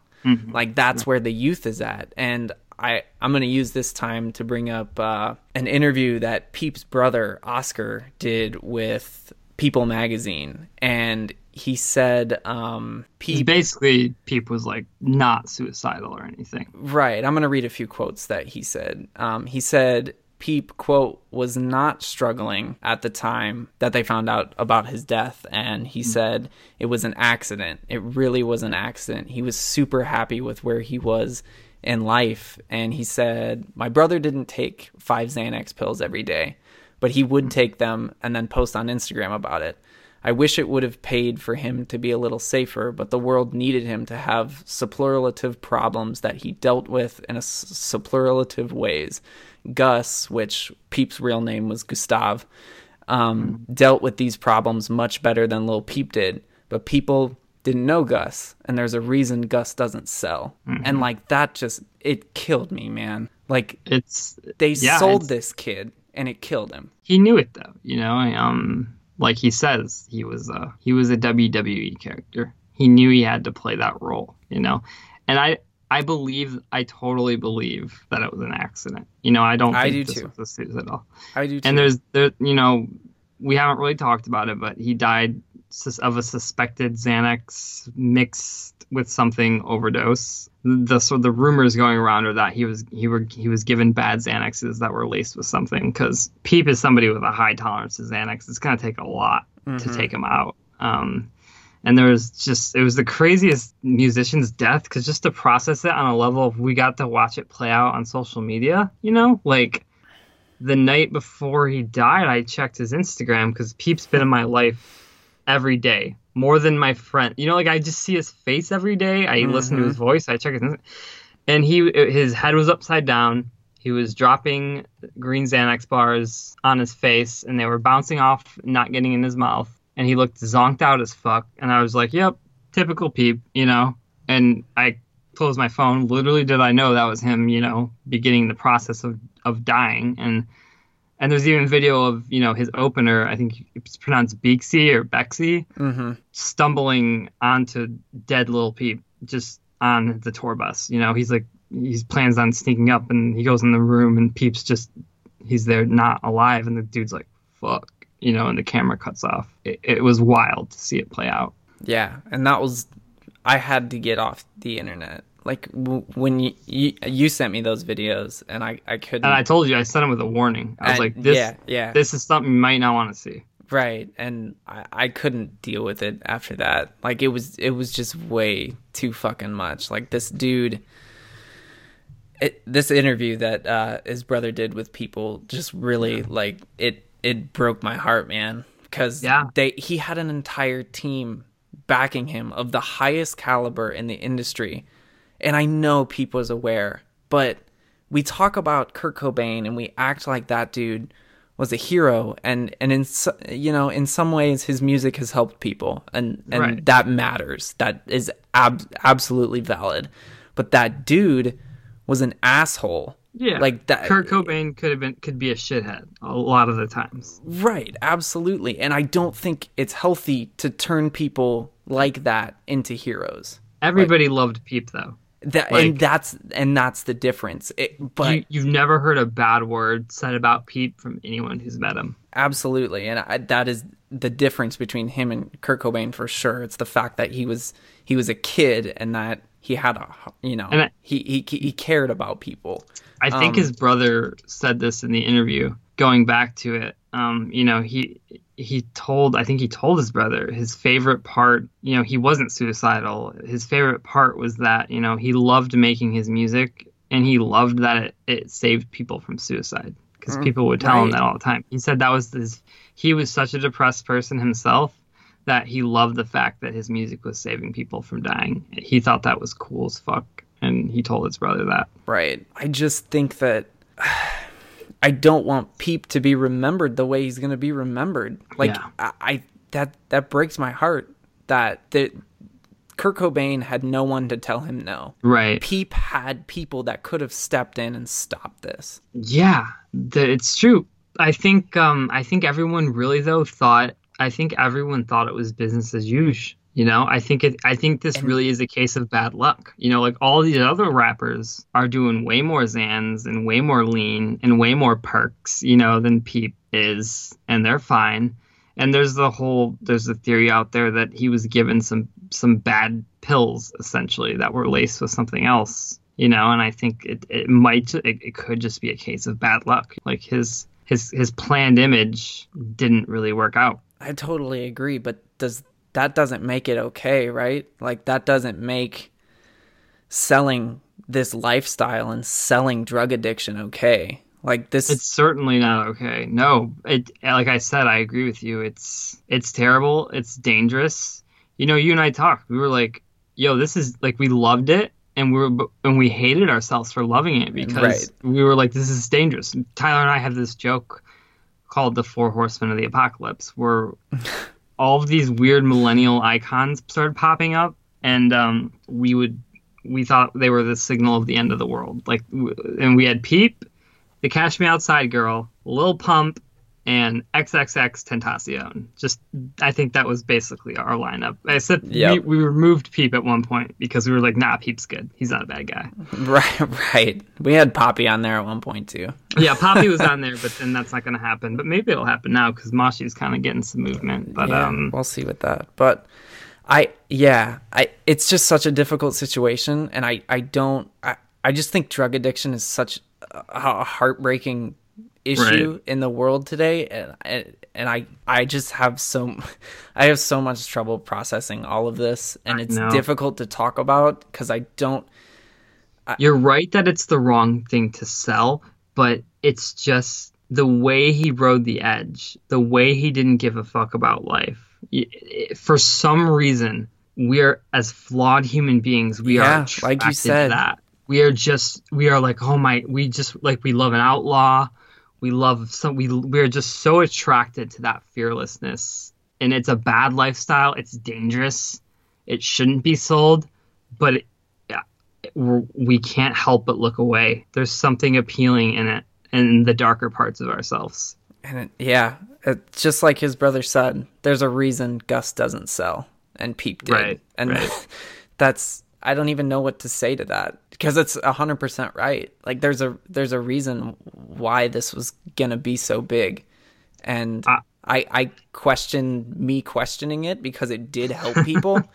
Speaker 2: Like that's where the youth is at. And I, I'm going to use this time to bring up uh, an interview that Peep's brother, Oscar, did with People magazine. And he said, um, Peep,
Speaker 1: basically Peep was like not suicidal or anything.
Speaker 2: Right. I'm going to read a few quotes that he said. Um, he said, Peep, quote, was not struggling at the time that they found out about his death. And he hmm. said it was an accident. It really was an accident. He was super happy with where he was in life. And he said, My brother didn't take five Xanax pills every day, but he would hmm. take them and then post on Instagram about it. I wish it would have paid for him to be a little safer, but the world needed him to have superlative problems that he dealt with in a s- superlative ways. Gus, which Peep's real name was Gustav, um, dealt with these problems much better than Lil Peep did, but people didn't know Gus, and there's a reason Gus doesn't sell. And like that just it killed me, man. Like
Speaker 1: It's
Speaker 2: they
Speaker 1: Yeah,
Speaker 2: sold
Speaker 1: it's-
Speaker 2: this kid and it killed him.
Speaker 1: he knew it though, you know. Um, like he says, he was a he was a WWE character. He knew he had to play that role, you know. And I I believe I totally believe that it was an accident. You know, I don't
Speaker 2: I
Speaker 1: think
Speaker 2: do
Speaker 1: this
Speaker 2: too.
Speaker 1: was a suicide.
Speaker 2: I do too.
Speaker 1: And there's there you know we haven't really talked about it, but he died of a suspected Xanax mixed with something overdose. The so the rumors going around are that he was he were he was given bad Xanaxes that were laced with something because Peep is somebody with a high tolerance to Xanax. It's gonna take a lot to
Speaker 2: Mhm.
Speaker 1: take him out. Um, and there was just it was the craziest musician's death because just to process it on a level of we got to watch it play out on social media, you know, like the night before he died, I checked his Instagram because Peep's been in my life every day, more than my friend. You know, like I just see his face every day. I mm-hmm. listen to his voice. I check his, and he his head was upside down. He was dropping green Xanax bars on his face, and they were bouncing off, not getting in his mouth. And he looked zonked out as fuck. And I was like, "Yep, typical Peep," you know. And I closed my phone. Literally, did I know that was him? You know, beginning the process of of dying and And there's even video of you know his opener. I think it's pronounced Beaksy or Bexey,
Speaker 2: Mm-hmm.
Speaker 1: stumbling onto dead little Peep just on the tour bus. You know, he's like he plans on sneaking up, and he goes in the room, and Peep's just he's there not alive, and the dude's like fuck, you know, and the camera cuts off. It, it was wild to see it play out.
Speaker 2: Yeah, and that was I had to get off the internet. Like w- when you, you you sent me those videos, and I I couldn't.
Speaker 1: And I told you, I sent them with a warning. I was
Speaker 2: And-
Speaker 1: like, this
Speaker 2: yeah, yeah,
Speaker 1: this is something you might not want to see.
Speaker 2: right, and I, I couldn't deal with it after that. Like it was it was just way too fucking much. Like this dude. It, this interview that uh, his brother did with people just really like it. It broke my heart, man. Because
Speaker 1: Yeah.
Speaker 2: they he had an entire team backing him of the highest caliber in the industry, and I know people is aware, but we talk about Kurt Cobain and we act like that dude was a hero, and and in you know in some ways his music has helped people, and and
Speaker 1: Right.
Speaker 2: that matters. That is ab- absolutely valid, but that dude was an asshole.
Speaker 1: Yeah,
Speaker 2: like that.
Speaker 1: Kurt Cobain could have been could be a shithead a lot of the times.
Speaker 2: Right, absolutely. And I don't think it's healthy to turn people like that into heroes.
Speaker 1: Everybody loved Peep though.
Speaker 2: That
Speaker 1: Like-
Speaker 2: and that's and that's the difference. It, but
Speaker 1: you, you've never heard a bad word said about Peep from anyone who's met him.
Speaker 2: absolutely, and I, that is the difference between him and Kurt Cobain for sure. It's the fact that he was he was a kid and that he had a you know
Speaker 1: And I-
Speaker 2: he he he cared about people.
Speaker 1: I think
Speaker 2: Um,
Speaker 1: his brother said this in the interview. Going back to it, um, you know, he he told I think he told his brother his favorite part. You know, he wasn't suicidal. His favorite part was that you know he loved making his music and he loved that it, it saved people from suicide because people would tell him that all the time. He said that was his. He was such a depressed person himself that he loved the fact that his music was saving people from dying. He thought that was cool as fuck, and he told his brother that.
Speaker 2: Right. I just think that I don't want Peep to be remembered the way he's going to be remembered. Like
Speaker 1: Yeah.
Speaker 2: I, I that that breaks my heart that that Kurt Cobain had no one to tell him no.
Speaker 1: Right.
Speaker 2: Peep had people that could have stepped in and stopped this.
Speaker 1: Yeah, it's true. I think um I think everyone really though thought I think everyone thought it was business as usual. You know, I think it I think this really is a case of bad luck. You know, like all these other rappers are doing way more Zans and way more lean and way more perks, you know, than Peep is, and they're fine. And there's the whole there's a theory out there that he was given some some bad pills essentially that were laced with something else you know and i think it, it might it, it could just be a case of bad luck like his his his planned image didn't really work out
Speaker 2: I totally agree, but does that doesn't make it okay, right? Like that doesn't make selling this lifestyle and selling drug addiction okay. Like this
Speaker 1: it's certainly not okay no it like i said i agree with you it's it's terrible it's dangerous you know you and i talked we were like yo this is like we loved it and we were and we hated ourselves for loving it because
Speaker 2: Right.
Speaker 1: we were like this is dangerous tyler and i have this joke called the four horsemen of the apocalypse where all of these weird millennial icons started popping up and um, we would we thought they were the signal of the end of the world. Like and we had peep the Cash Me Outside Girl, Lil Pump, and XXX Tentacion. Just, I think that was basically our lineup. I said
Speaker 2: Yep.
Speaker 1: we, we removed Peep at one point because we were like, nah, Peep's good. He's not a bad guy.
Speaker 2: right right. We had Poppy on there at one point too.
Speaker 1: Yeah, Poppy was on there, but then that's not going to happen. But maybe it'll happen now because Moshi's kind of getting some movement. But
Speaker 2: yeah,
Speaker 1: um,
Speaker 2: we'll see with that. But I yeah, I it's just such a difficult situation and I I don't I, I just think drug addiction is such a heartbreaking issue
Speaker 1: Right.
Speaker 2: in the world today and and and I I just have so I have so much trouble processing all of this and it's difficult to talk about cuz I don't
Speaker 1: you're right that it's the wrong thing to sell, but it's just the way he rode the edge, the way he didn't give a fuck about life. Eh, for some reason, we're as flawed human beings, we
Speaker 2: Yeah,
Speaker 1: are
Speaker 2: like you said.
Speaker 1: that. We are just, we are like, oh my, we just like we love an outlaw. We love some. We we're just so attracted to that fearlessness, and it's a bad lifestyle. It's dangerous. It shouldn't be sold, but it, yeah, we can't help but look away. There's something appealing in it, and the darker parts of ourselves.
Speaker 2: And it, yeah, it's just like his brother said, there's a reason Gus doesn't sell and Peep did.
Speaker 1: Right,
Speaker 2: and
Speaker 1: right.
Speaker 2: that's I don't even know what to say to that because it's 100% right. Like there's a there's a reason why this was going to be so big. And
Speaker 1: I-
Speaker 2: I I question me questioning it because it did help people.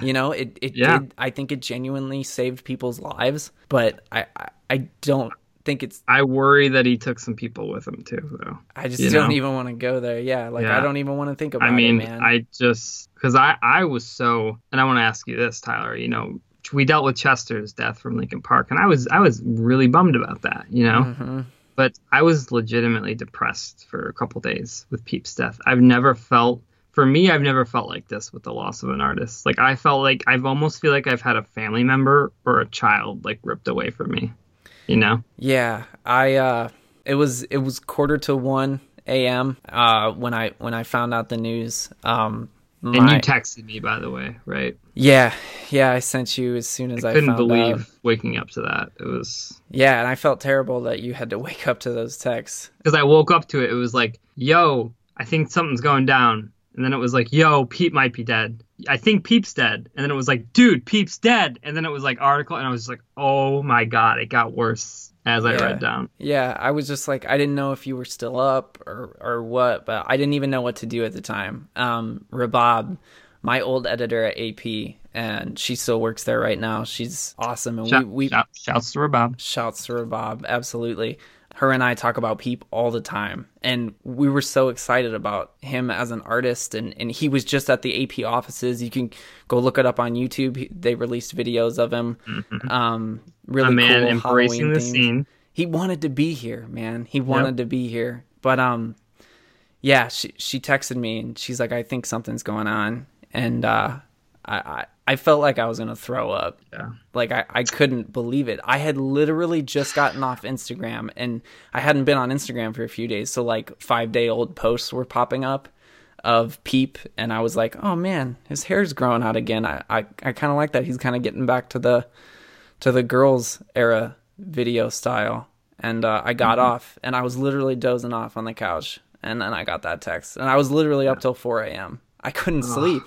Speaker 2: you know, it it
Speaker 1: Yeah.
Speaker 2: did I think it genuinely saved people's lives, but I I, I don't think it's
Speaker 1: I worry that he took some people with him too, though.
Speaker 2: I just
Speaker 1: You
Speaker 2: don't
Speaker 1: know?
Speaker 2: even want to go there. Yeah, like I don't even want to think about it,
Speaker 1: I mean,
Speaker 2: it.
Speaker 1: I just because I I was so, and I want to ask you this, Tyler. You know, we dealt with Chester's death from Linkin Park, and I was I was really bummed about that. You know,
Speaker 2: Mhm.
Speaker 1: but I was legitimately depressed for a couple days with Peep's death. I've never felt. For me, I've never felt like this with the loss of an artist. Like I felt like I've almost feel like I've had a family member or a child like ripped away from me. You know?
Speaker 2: Yeah, I uh it was it was quarter to 1 a.m. uh when I when I found out the news. Um
Speaker 1: And you texted me, by the way, right?
Speaker 2: Yeah, yeah, I sent you as soon as I,
Speaker 1: Couldn't
Speaker 2: found
Speaker 1: believe
Speaker 2: out.
Speaker 1: waking up to that. It was
Speaker 2: Yeah, and I felt terrible that you had to wake up to those texts.
Speaker 1: because I woke up to it. It was like, "Yo, I think something's going down," and then it was like, "Yo, Pete might be dead." I think Peep's dead, and then it was like, "Dude, Peep's dead," and then it was like article, and I was like, "Oh my god!" It got worse as I
Speaker 2: Yeah.
Speaker 1: read down.
Speaker 2: Yeah, I was just like I didn't know if you were still up or or what, but I didn't even know what to do at the time. Um Rabab, my old editor at AP, and she still works there right now. She's awesome and
Speaker 1: Shout,
Speaker 2: we, we
Speaker 1: shout, shouts to Rabab.
Speaker 2: Shouts to Bob, absolutely. Her and I talk about Peep all the time, and we were so excited about him as an artist. And, and he was just at the AP offices. You can go look it up on YouTube. They released videos of him. Um, really
Speaker 1: A man
Speaker 2: cool
Speaker 1: embracing
Speaker 2: Halloween
Speaker 1: the scene.
Speaker 2: He wanted to be here, man. He wanted to be here. But um, yeah, she she texted me and she's like, I think something's going on, and uh, I, I I felt like I was gonna throw up.
Speaker 1: Yeah.
Speaker 2: Like I, I couldn't believe it. I had literally just gotten off Instagram and I hadn't been on Instagram for a few days. So like five day old posts were popping up of Peep and I was like, oh man, his hair's growing out again. I, I, I kinda like that. He's kinda getting back to the to the girls era video style. And uh, I got off and I was literally dozing off on the couch and then I got that text. And I was literally up till four AM. I couldn't sleep.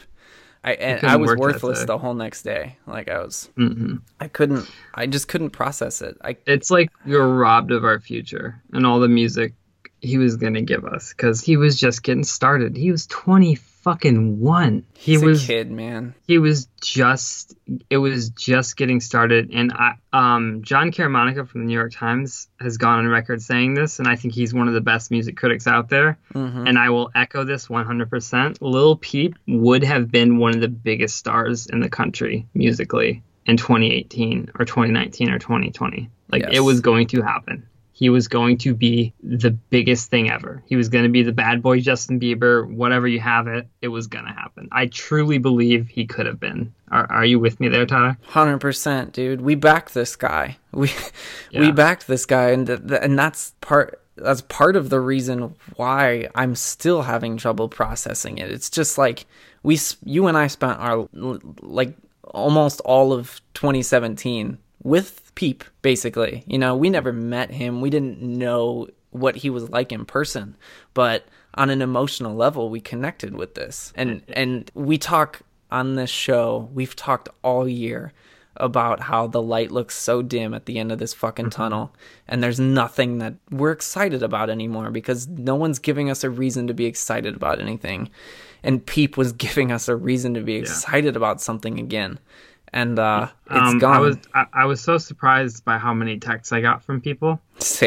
Speaker 2: I and I was worthless the whole next day. Like I was
Speaker 1: hmm
Speaker 2: I couldn't. I just couldn't process it. I
Speaker 1: It's like were robbed of our future and all the music he was gonna give us because he was just getting started. He was twenty fucking one. He
Speaker 2: he's
Speaker 1: was
Speaker 2: a kid, man.
Speaker 1: he was just it was just getting started and I, um john Caramanica from the new york times has gone on record saying this and i think he's one of the best music critics out there
Speaker 2: hmm
Speaker 1: and i will echo this 100% lil peep would have been one of the biggest stars in the country musically in 2018 or 2019 or 2020 like
Speaker 2: Yes.
Speaker 1: it was going to happen he was going to be the biggest thing ever. He was going to be the bad boy Justin Bieber, whatever you have it, it was going to happen. I truly believe he could have been. Are, are you with me there, Tyler?
Speaker 2: Hundred percent, dude. We backed this guy. We we backed this guy, and th- th- and that's part. That's part of the reason why I'm still having trouble processing it. It's just like we, you and I spent our like almost all of 2017 with Peep, basically. You know, we never met him. We didn't know what he was like in person, but on an emotional level, we connected with this. And and we talk on this show. We've talked all year about how the light looks so dim at the end of this fucking mm-hmm. tunnel and there's nothing that we're excited about anymore because no one's giving us a reason to be excited about anything and peep was giving us a reason to be excited about something again and uh it's
Speaker 1: um,
Speaker 2: gone
Speaker 1: I was I, I was so surprised by how many texts I got from people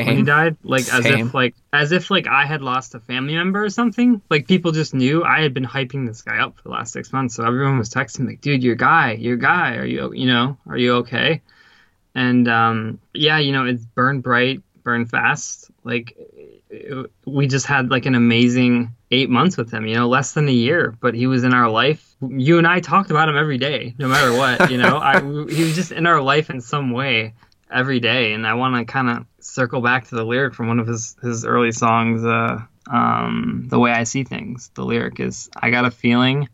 Speaker 1: when he died. Like as if like as if like I had lost a family member or something. Like people just knew I had been hyping this guy up for the last six months, so everyone was texting me like, "Dude, your guy, your guy, are you you know are you okay?" And um, yeah, you know it's burn bright, burn fast. Like it- we just had like an amazing eight months with him. You know, less than a year, but he was in our life. You and I talked about him every day, no matter what. You know, I, he was just in our life in some way every day. And I want to kind of circle back to the lyric from one of his his early songs, uh, um, "The Way I See Things." The lyric is, "I got a feeling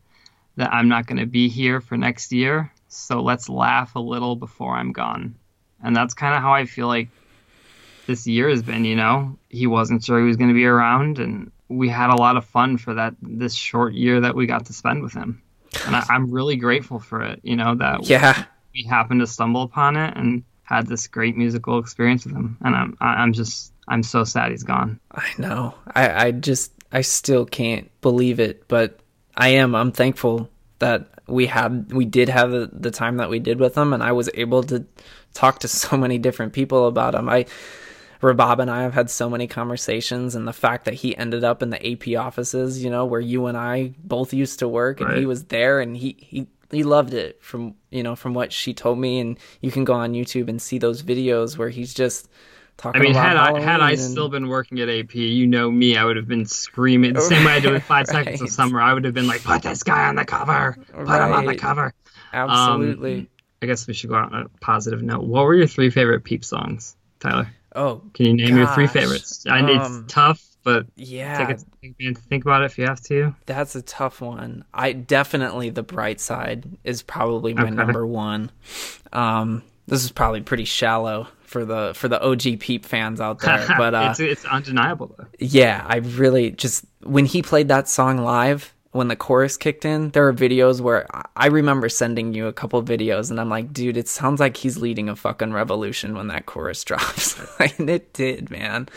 Speaker 1: that I'm not going to be here for next year, so let's laugh a little before I'm gone." And that's kind of how I feel like this year has been. You know, he wasn't sure he was going to be around, and we had a lot of fun for that this short year that we got to spend with him. And I, I'm really grateful for it. You know that
Speaker 2: Yeah.
Speaker 1: we happened to stumble upon it and had this great musical experience with him. And I'm I'm just I'm so sad he's gone.
Speaker 2: I know. I, I just I still can't believe it, but I am. I'm thankful that we had we did have the, the time that we did with him, and I was able to talk to so many different people about him. I Rabab and I have had so many conversations, and the fact that he ended up in the AP offices, you know, where you and I both used to work, and he was there, and he he he loved it from you know from what she told me, and you can go on YouTube and see those videos where he's just talking.
Speaker 1: I mean,
Speaker 2: about
Speaker 1: had I had I
Speaker 2: and-
Speaker 1: still been working at AP, you know me, I would have been screaming the same way I did with Five Seconds of Summer. I would have been like, "Put this guy on the cover! Put him on the cover!"
Speaker 2: absolutely.
Speaker 1: Um, I guess we should go on a positive note. What were your three favorite Peep songs, Tyler?
Speaker 2: Oh
Speaker 1: Can you name your three favorites? I know
Speaker 2: um,
Speaker 1: it's tough, but
Speaker 2: yeah,
Speaker 1: take a think, think about it if you have to.
Speaker 2: that's a tough one. I definitely the bright side is probably my
Speaker 1: Okay.
Speaker 2: number one. Um, this is probably pretty shallow for the for the OG Peep fans out there, but uh,
Speaker 1: it's it's undeniable though.
Speaker 2: yeah, I really just when he played that song live, when the chorus kicked in, there are videos where I- remember sending you a couple videos, and I'm like, dude, it sounds like he's leading a fucking revolution when that chorus drops, and it did, man.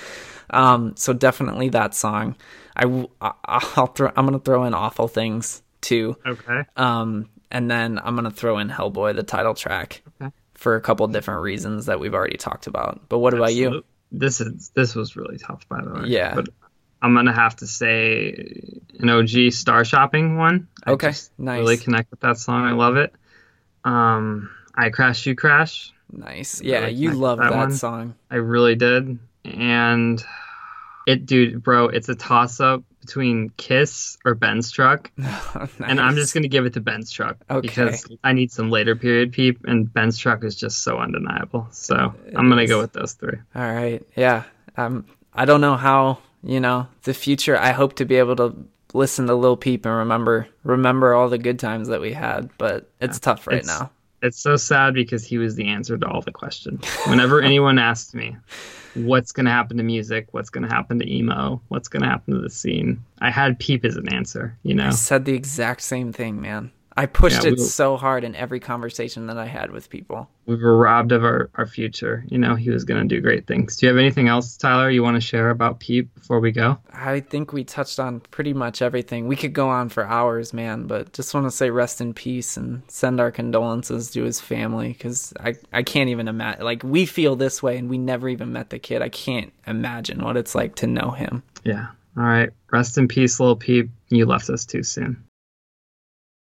Speaker 2: Um, so definitely that song. I I'll throw. I'm gonna throw in awful things too.
Speaker 1: Okay.
Speaker 2: Um, and then I'm gonna throw in Hellboy, the title track,
Speaker 1: Okay.
Speaker 2: for a couple different reasons that we've already talked about. But what about you?
Speaker 1: This is this was really tough, by the way.
Speaker 2: Yeah.
Speaker 1: But I'm gonna have to say an OG Star Shopping one.
Speaker 2: Okay, nice.
Speaker 1: Really connect with that song. I love it. Um, I crash, you crash.
Speaker 2: Nice.
Speaker 1: Really
Speaker 2: Yeah, you love
Speaker 1: that
Speaker 2: that, song.
Speaker 1: I really did. And it, dude, bro, it's a toss up between Kiss or Benz Truck. And I'm just gonna give it to Benz Truck
Speaker 2: Okay.
Speaker 1: because I need some later period peep, and Benz Truck is just so undeniable. So I'm gonna go with those three.
Speaker 2: All right. Yeah. Um I don't know how, you know, the future I hope to be able to listen to Lil Peep and remember remember all the good times that we had, but it's tough right
Speaker 1: It's-
Speaker 2: now.
Speaker 1: It's so sad because he was the answer to all the questions. Whenever anyone asked me, what's going to happen to music? What's going to happen to emo? What's going to happen to the scene? I had Peep as an answer, you know?
Speaker 2: I said the exact same thing, man. I pushed
Speaker 1: Yeah,
Speaker 2: it
Speaker 1: we-
Speaker 2: so hard in every conversation that I had with people.
Speaker 1: We were robbed of our, our future. You know, he was going to do great things. Do you have anything else, Tyler, you want to share about Peep before we go?
Speaker 2: I think we touched on pretty much everything. We could go on for hours, man, but just want to say rest in peace and send our condolences to his family because I, I can't even imagine. Like, we feel this way and we never even met the kid. I can't imagine what it's like to know him.
Speaker 1: Yeah. All right. Rest in peace, little Peep. You left us too soon.